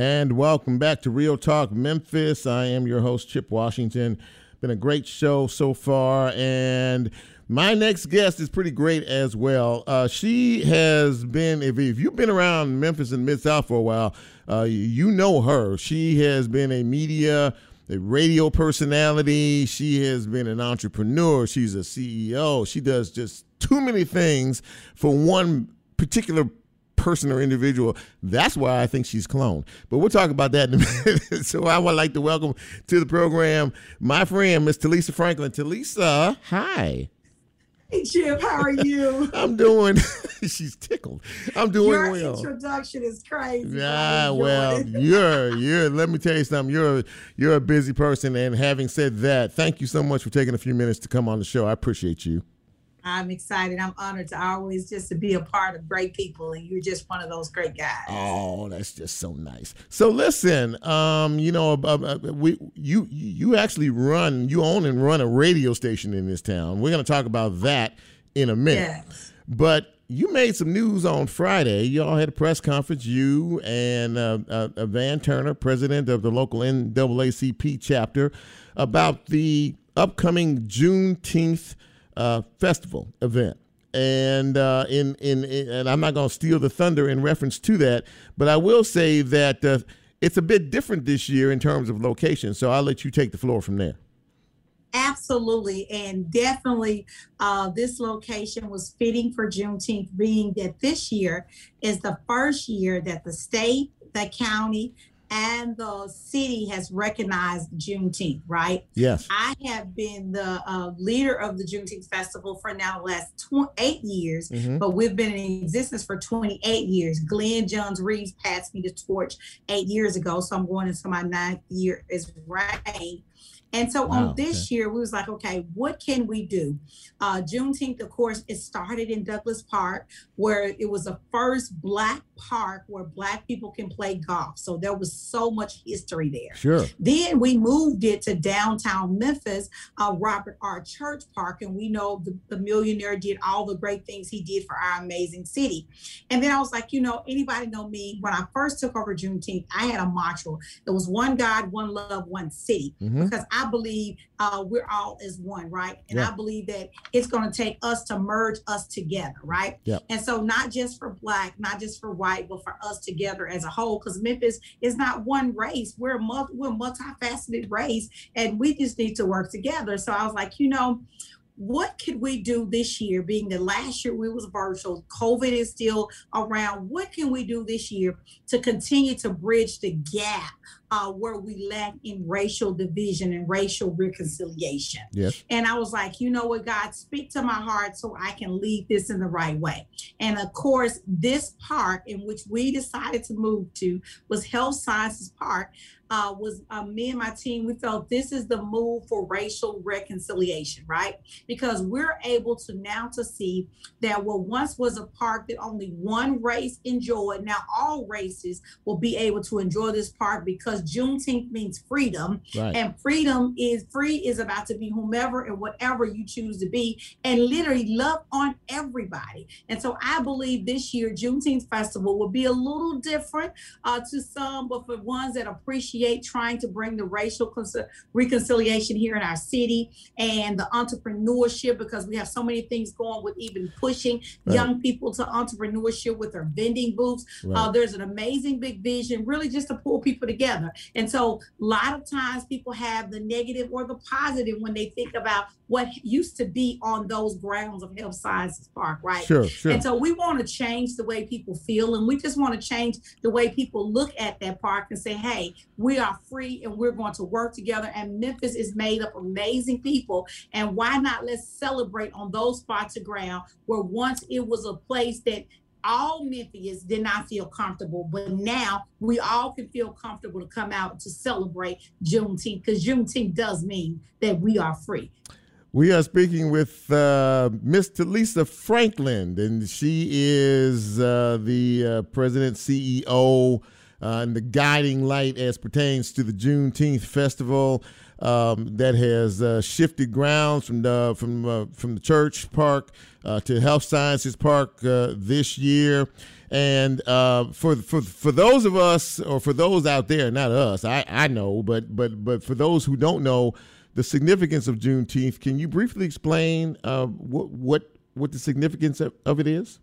And welcome back to Real Talk Memphis. I am your host, Chip Washington. Been a great show so far. And my next guest is pretty great as well. Uh, she has been, if, if you've been around Memphis and Mid South for a while, uh, you know her. She has been a media a radio personality. She has been an entrepreneur. She's a CEO. She does just too many things for one particular person or individual. That's why I think she's cloned. But we'll talk about that in a (laughs) minute. so I would like to welcome to the program my friend, Miss Telisa Franklin. Telisa, hi.
Hey Chip, how are you? (laughs)
I'm doing. (laughs) she's tickled. I'm doing
Your
well.
introduction is crazy.
Yeah, well, you're you're. Let me tell you something. You're you're a busy person, and having said that, thank you so much for taking a few minutes to come on the show. I appreciate you.
I'm excited. I'm honored to always just to be a part of great people, and you're just one of those great guys.
Oh, that's just so nice. So listen, um, you know, we you you actually run, you own and run a radio station in this town. We're going to talk about that in a minute.
Yes.
But you made some news on Friday. Y'all had a press conference. You and uh, uh, uh, Van Turner, president of the local NAACP chapter, about the upcoming Juneteenth uh, festival event. And uh, in, in in and I'm not going to steal the thunder in reference to that, but I will say that uh, it's a bit different this year in terms of location. So I'll let you take the floor from there.
Absolutely, and definitely, uh, this location was fitting for Juneteenth, being that this year is the first year that the state, the county, and the city has recognized Juneteenth, right?
Yes.
I have been the uh, leader of the Juneteenth Festival for now the last tw- eight years,
Mhm.
but we've been in existence for 28 years. Glenn Jones Reeves passed me the torch eight years ago, so I'm going into my ninth year as reign. And so
Wow,
on this year, we was like, okay, what can we do? Uh, Juneteenth, of course, it started in Douglas Park, where it was the first black park where black people can play golf. So there was so much history there.
Sure.
Then we moved it to downtown Memphis, uh, Robert R. Church Park, and we know the, the millionaire did all the great things he did for our amazing city. And then I was like, you know, anybody know me? When I first took over Juneteenth, I had a mantra. It was one God, one love, one city,
Mhm.
because I believe uh, we're all as one, right? And
Yeah.
I believe that it's going to take us to merge us together, right?
Yep.
And so not just for black, not just for white, but for us together as a whole, because Memphis is not one race. We're a multi, we're a multifaceted race, and we just need to work together. So I was like, you know, what could we do this year? Being the last year we was virtual, COVID is still around. What can we do this year to continue to bridge the gap uh, where we lack in racial division and racial reconciliation?
Yes.
And I was like, you know what, God, speak to my heart so I can lead this in the right way. And of course, this park in which we decided to move to was Health Sciences Park. Uh, was uh, me and my team, we felt this is the move for racial reconciliation, right? Because we're able to now to see that what once was a park that only one race enjoyed, now all races will be able to enjoy this park because Juneteenth means freedom,
Right.
and freedom is free is about to be whomever and whatever you choose to be and literally love on everybody. And so i believe this year juneteenth festival will be a little different uh, to some but for ones that appreciate trying to bring the racial conci- reconciliation here in our city and the entrepreneurship because we have so many things going with even pushing
Right.
young people to entrepreneurship with their vending booths. Uh, there's an amazing big vision really just to pull people together and so a lot of times people have the negative or the positive when they think about what used to be on those grounds of health sciences park right
Sure, sure.
and so we want to change the way people feel and we just want to change the way people look at that park and say hey we are free and we're going to work together and memphis is made up of amazing people and why not let's celebrate on those spots of ground where once it was a place that all Memphians did not feel comfortable, but now we all can feel comfortable to come out to celebrate Juneteenth because Juneteenth does mean that we are free.
We are speaking with uh, Miss Telisa Franklin, and she is uh, the uh, president, CEO, uh, and the guiding light as pertains to the Juneteenth festival um, that has uh, shifted grounds from the from uh, from the church park uh, to Health Sciences Park uh, this year. And uh, for for for those of us, or for those out there, not us, I, I know, but but but for those who don't know, the significance of Juneteenth. Can you briefly explain uh, what what what the significance of, of it is?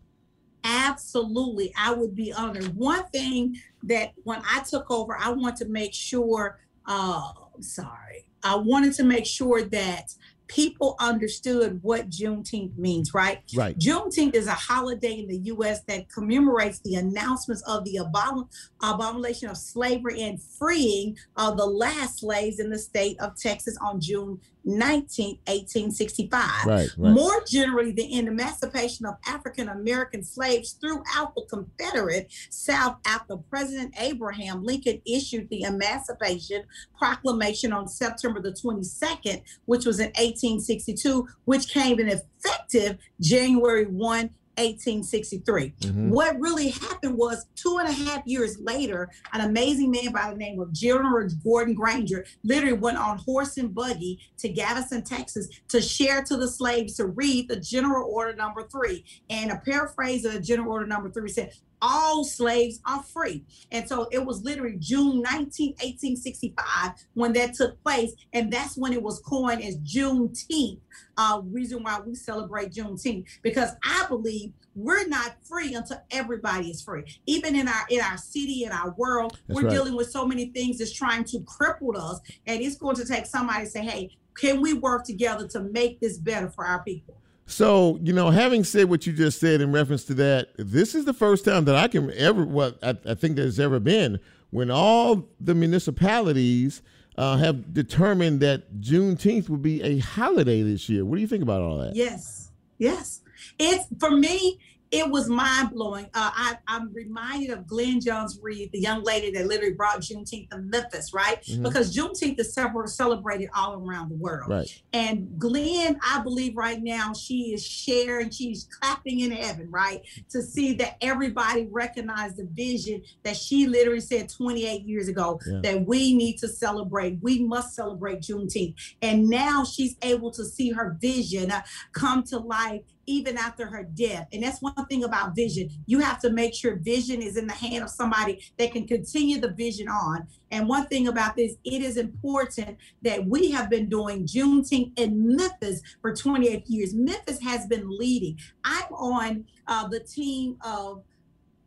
Absolutely, I would be honored. One thing that when I took over, I want to make sure uh, sorry. I wanted to make sure that people understood what Juneteenth means, right?
Right.
Juneteenth is a holiday in the U.S. that commemorates the announcements of the abol- abomination of slavery and freeing of the last slaves in the state of Texas on June 19, 1865.
Right, right.
More generally, the emancipation of African American slaves throughout the Confederate South after President Abraham Lincoln issued the Emancipation Proclamation on September the 22nd, which was in 1862, which came in effective January 1, 1863.
Mhm.
What really happened was two and a half years later, an amazing man by the name of General Gordon Granger literally went on horse and buggy to Galveston, Texas to share to the slaves to read the General Order Number Three. And a paraphrase of General Order Number Three said, all slaves are free. And so it was literally June 19, 1865 when that took place. And that's when it was coined as Juneteenth. Uh, reason why we celebrate Juneteenth, because I believe we're not free until everybody is free. Even in our in our city, in our world,
That's
we're
right.
dealing with so many things that's trying to cripple us. And it's going to take somebody to say, hey, can we work together to make this better for our people?
So, you know, having said what you just said in reference to that, this is the first time that I can ever, well, I, I think there's ever been when all the municipalities uh, have determined that Juneteenth will be a holiday this year. What do you think about all that?
Yes, yes. It's for me. It was mind blowing. Uh, I, I'm reminded of Glenn Jones Reed, the young lady that literally brought Juneteenth to Memphis, right?
Mhm.
Because Juneteenth is celebrated all around the world.
Right.
And Glenn, I believe right now she is sharing, she's clapping in heaven, right? To see that everybody recognized the vision that she literally said 28 years ago
Yeah.
that we need to celebrate. We must celebrate Juneteenth. And now she's able to see her vision uh, come to life even after her death. And that's one thing about vision. You have to make sure vision is in the hand of somebody that can continue the vision on. And one thing about this, it is important that we have been doing Juneteenth in Memphis for 28 years. Memphis has been leading. I'm on uh, the team of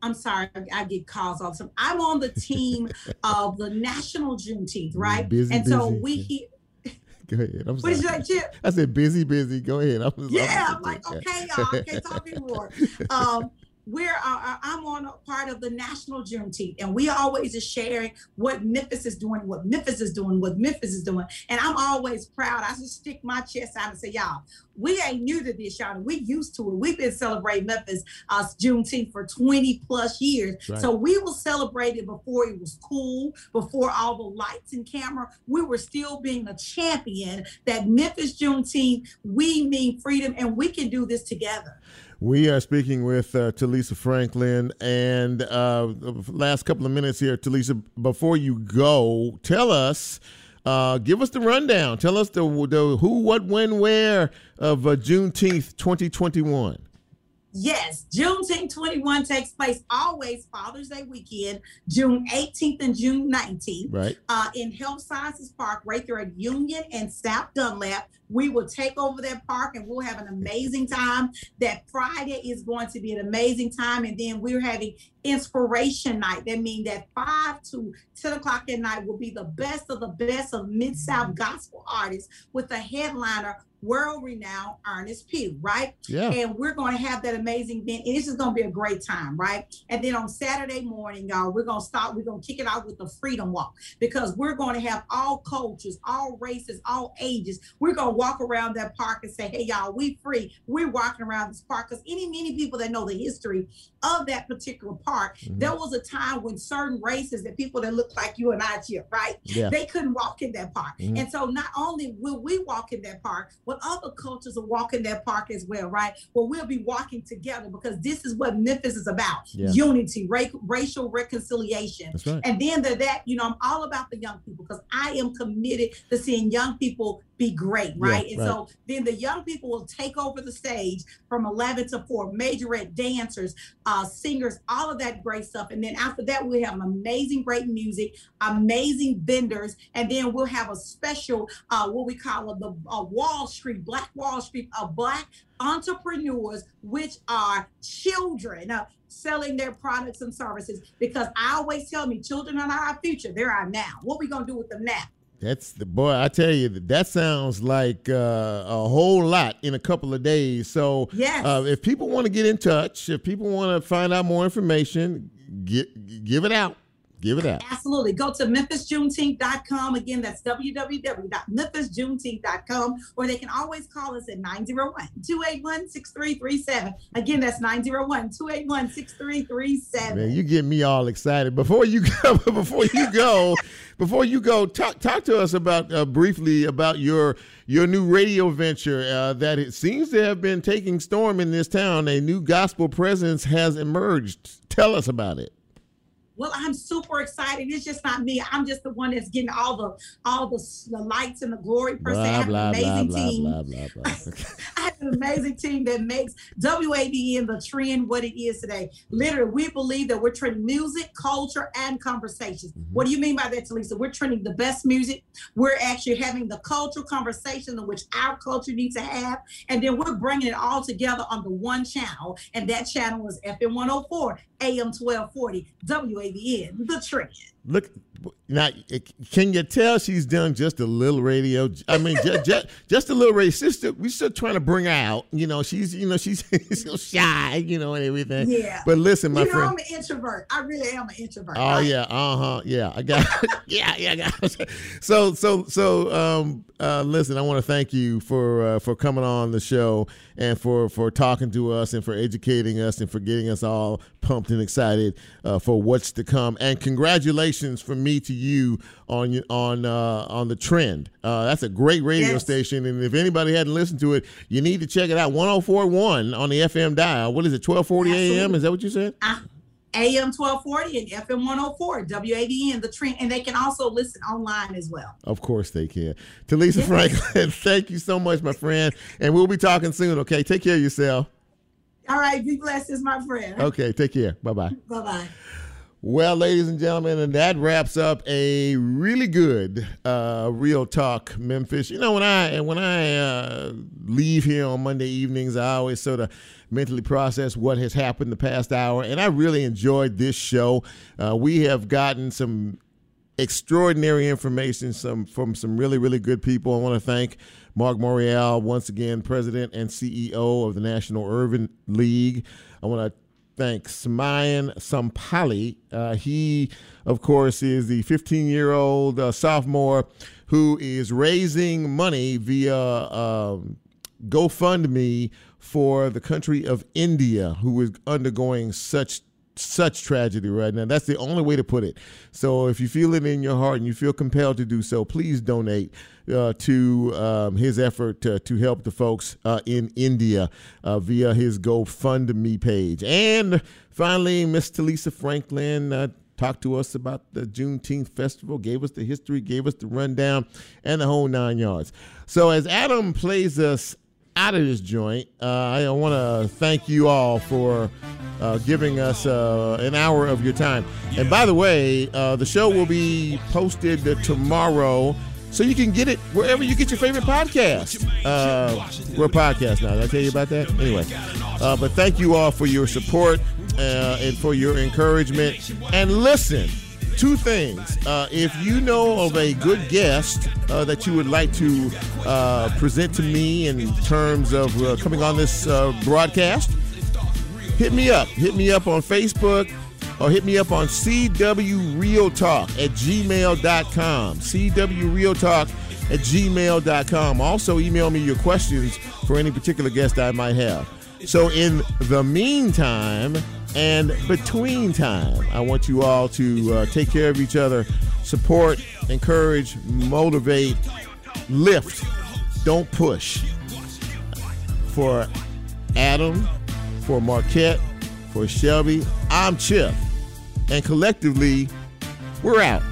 I'm sorry, I get calls all the time. I'm on the team (laughs) of the National Juneteenth, right?
Busy,
and so
busy.
we
Go ahead. I'm
what
sorry.
did you say, Chip?
I said busy, busy. Go ahead. I'm,
Yeah, I'm like, okay, y'all, I can't talk anymore. Um, we're uh, I'm on a part of the National Juneteenth, and we always are sharing what Memphis is doing, what Memphis is doing, what Memphis is doing, and I'm always proud. I just stick my chest out and say, y'all, we ain't new to this, y'all. We used to it. We've been celebrating Memphis uh, Juneteenth for 20 plus years,
Right.
so we will celebrate it before it was cool, before all the lights and camera. We were still being a champion that Memphis Juneteenth, we mean freedom, and we can do this together.
We are speaking with uh, Telisa Franklin, and uh, the last couple of minutes here, Telisa. Before you go, tell us, uh, give us the rundown. Tell us the, the who, what, when, where of uh, Juneteenth, twenty twenty one.
Yes, Juneteenth 21 takes place always Father's Day weekend, June 18th and June 19th.
Right.
Uh, in Health Sciences Park, right there at Union and South Dunlap. We will take over that park and we'll have an amazing time. That Friday is going to be an amazing time. And then we're having inspiration night. That means that 5 to 10 o'clock at night will be the best of the best of Mid South gospel artists with a headliner, world renowned Ernest Pugh, right?
Yeah.
And we're going to have that amazing event. And it's just going to be a great time, right? And then on Saturday morning, y'all, we're going to start, we're going to kick it out with the Freedom Walk because we're going to have all cultures, all races, all ages. We're going to walk around that park and say, hey, y'all, we free. We're walking around this park because any, many people that know the history of that particular park,
Mhm.
there was a time when certain races that people that look like you and I, Chip, right?
Yeah.
They couldn't walk in that park.
Mhm.
And so not only will we walk in that park, but other cultures will walk in that park as well, right? Well, we'll be walking together because this is what Memphis is about
Yeah.
unity, ra- racial reconciliation.
Right.
And then the, that, you know, I'm all about the young people because I am committed to seeing young people be great, right?
Yeah,
and
right.
so then the young people will take over the stage from 11 to 4, majorette dancers, uh, singers, all of that great stuff. And then after that, we have amazing, great music, amazing vendors, and then we'll have a special, uh, what we call the uh, Wall Street, Black Wall Street, of Black entrepreneurs, which are children. Uh, selling their products and services because I always tell me children are not our future, they're our now. What we gonna do with them now?
That's the boy. I tell you, that sounds like uh, a whole lot in a couple of days. So,
Yes.
uh, if people want to get in touch, if people want to find out more information, get, give it out. Give it out.
Absolutely. Go to memphisjuneteenth.com. Again, that's www.memphisjuneteenth.com. Or they can always call us at 901 281 6337. Again, that's 901 281 6337.
Man, you get me all excited. Before you (laughs) go, before you go, before you go, talk talk to us about uh, briefly about your your new radio venture uh, that it seems to have been taking storm in this town. A new gospel presence has emerged. Tell us about it.
Well, I'm super excited. It's just not me. I'm just the one that's getting all the all the, the lights and the glory per se. I have
blah
an amazing
blah
team.
blah. (laughs)
I have an amazing team that makes WABN the trend what it is today. Literally, we believe that we're trending music, culture, and conversations.
Mm-hmm.
What do you mean by that, Telisa? We're trending the best music. We're actually having the cultural conversation in which our culture needs to have. And then we're bringing it all together on the one channel. And that channel is FM 104, AM 1240, WABN, the trend.
Look now, can you tell she's done just a little radio? I mean, just, just, just a little radio. Sister, we still trying to bring out. You know, she's you know she's (laughs) so shy, you know, and everything.
Yeah.
But listen, my
you know,
friend.
I'm an introvert. I really am an introvert.
Oh
right?
yeah, uh huh, yeah. I got, (laughs) yeah, yeah. I got. (laughs) So so so um uh listen, I want to thank you for uh, for coming on the show and for for talking to us and for educating us and for getting us all pumped and excited uh, for what's to come. And congratulations from me to you on on uh, on the trend. Uh, that's a great radio
Yes.
station, and if anybody hadn't listened to it, you need to check it out. 104.1 on the FM dial. What is it? 12:40 a.m. Is that what you said?
AM 1240 and FM 104, WABN, the trend. And they can also listen online as well.
Of course they can. Telisa Franklin, (laughs) thank you so much, my friend. And we'll be talking soon, okay? Take care of yourself.
All right, be blessed, is my friend.
Okay, take care. Bye bye.
Bye bye.
Well, ladies and gentlemen, and that wraps up a really good uh, real talk Memphis. You know, when I when I uh, leave here on Monday evenings, I always sort of mentally process what has happened the past hour, and I really enjoyed this show. Uh, we have gotten some extraordinary information some from some really really good people. I want to thank Mark Morial once again, president and CEO of the National Urban League. I want to thank Smayan Sampali. Uh, he, of course, is the 15 year old uh, sophomore who is raising money via um, GoFundMe for the country of India, who is undergoing such such tragedy right now. That's the only way to put it. So if you feel it in your heart and you feel compelled to do so, please donate uh, to um, his effort to, to help the folks uh, in India uh, via his GoFundMe page. And finally, Miss Telisa Franklin. Uh, Talked to us about the Juneteenth festival, gave us the history, gave us the rundown, and the whole nine yards. So, as Adam plays us out of this joint, uh, I want to thank you all for uh, giving us uh, an hour of your time. And by the way, uh, the show will be posted tomorrow. So you can get it wherever you get your favorite podcast. Uh, we're a podcast now. Did I tell you about that? Anyway, uh, but thank you all for your support and for your encouragement. And listen, two things. Uh, if you know of a good guest uh, that you would like to uh, present to me in terms of uh, coming on this uh, broadcast, hit me up. Hit me up on Facebook or hit me up on cwrealtalk at gmail.com. cwrealtalk at gmail.com. Also, email me your questions for any particular guest I might have. So, in the meantime and between time, I want you all to uh, take care of each other, support, encourage, motivate, lift, don't push. For Adam, for Marquette, for Shelby, I'm Chip. And collectively, we're out.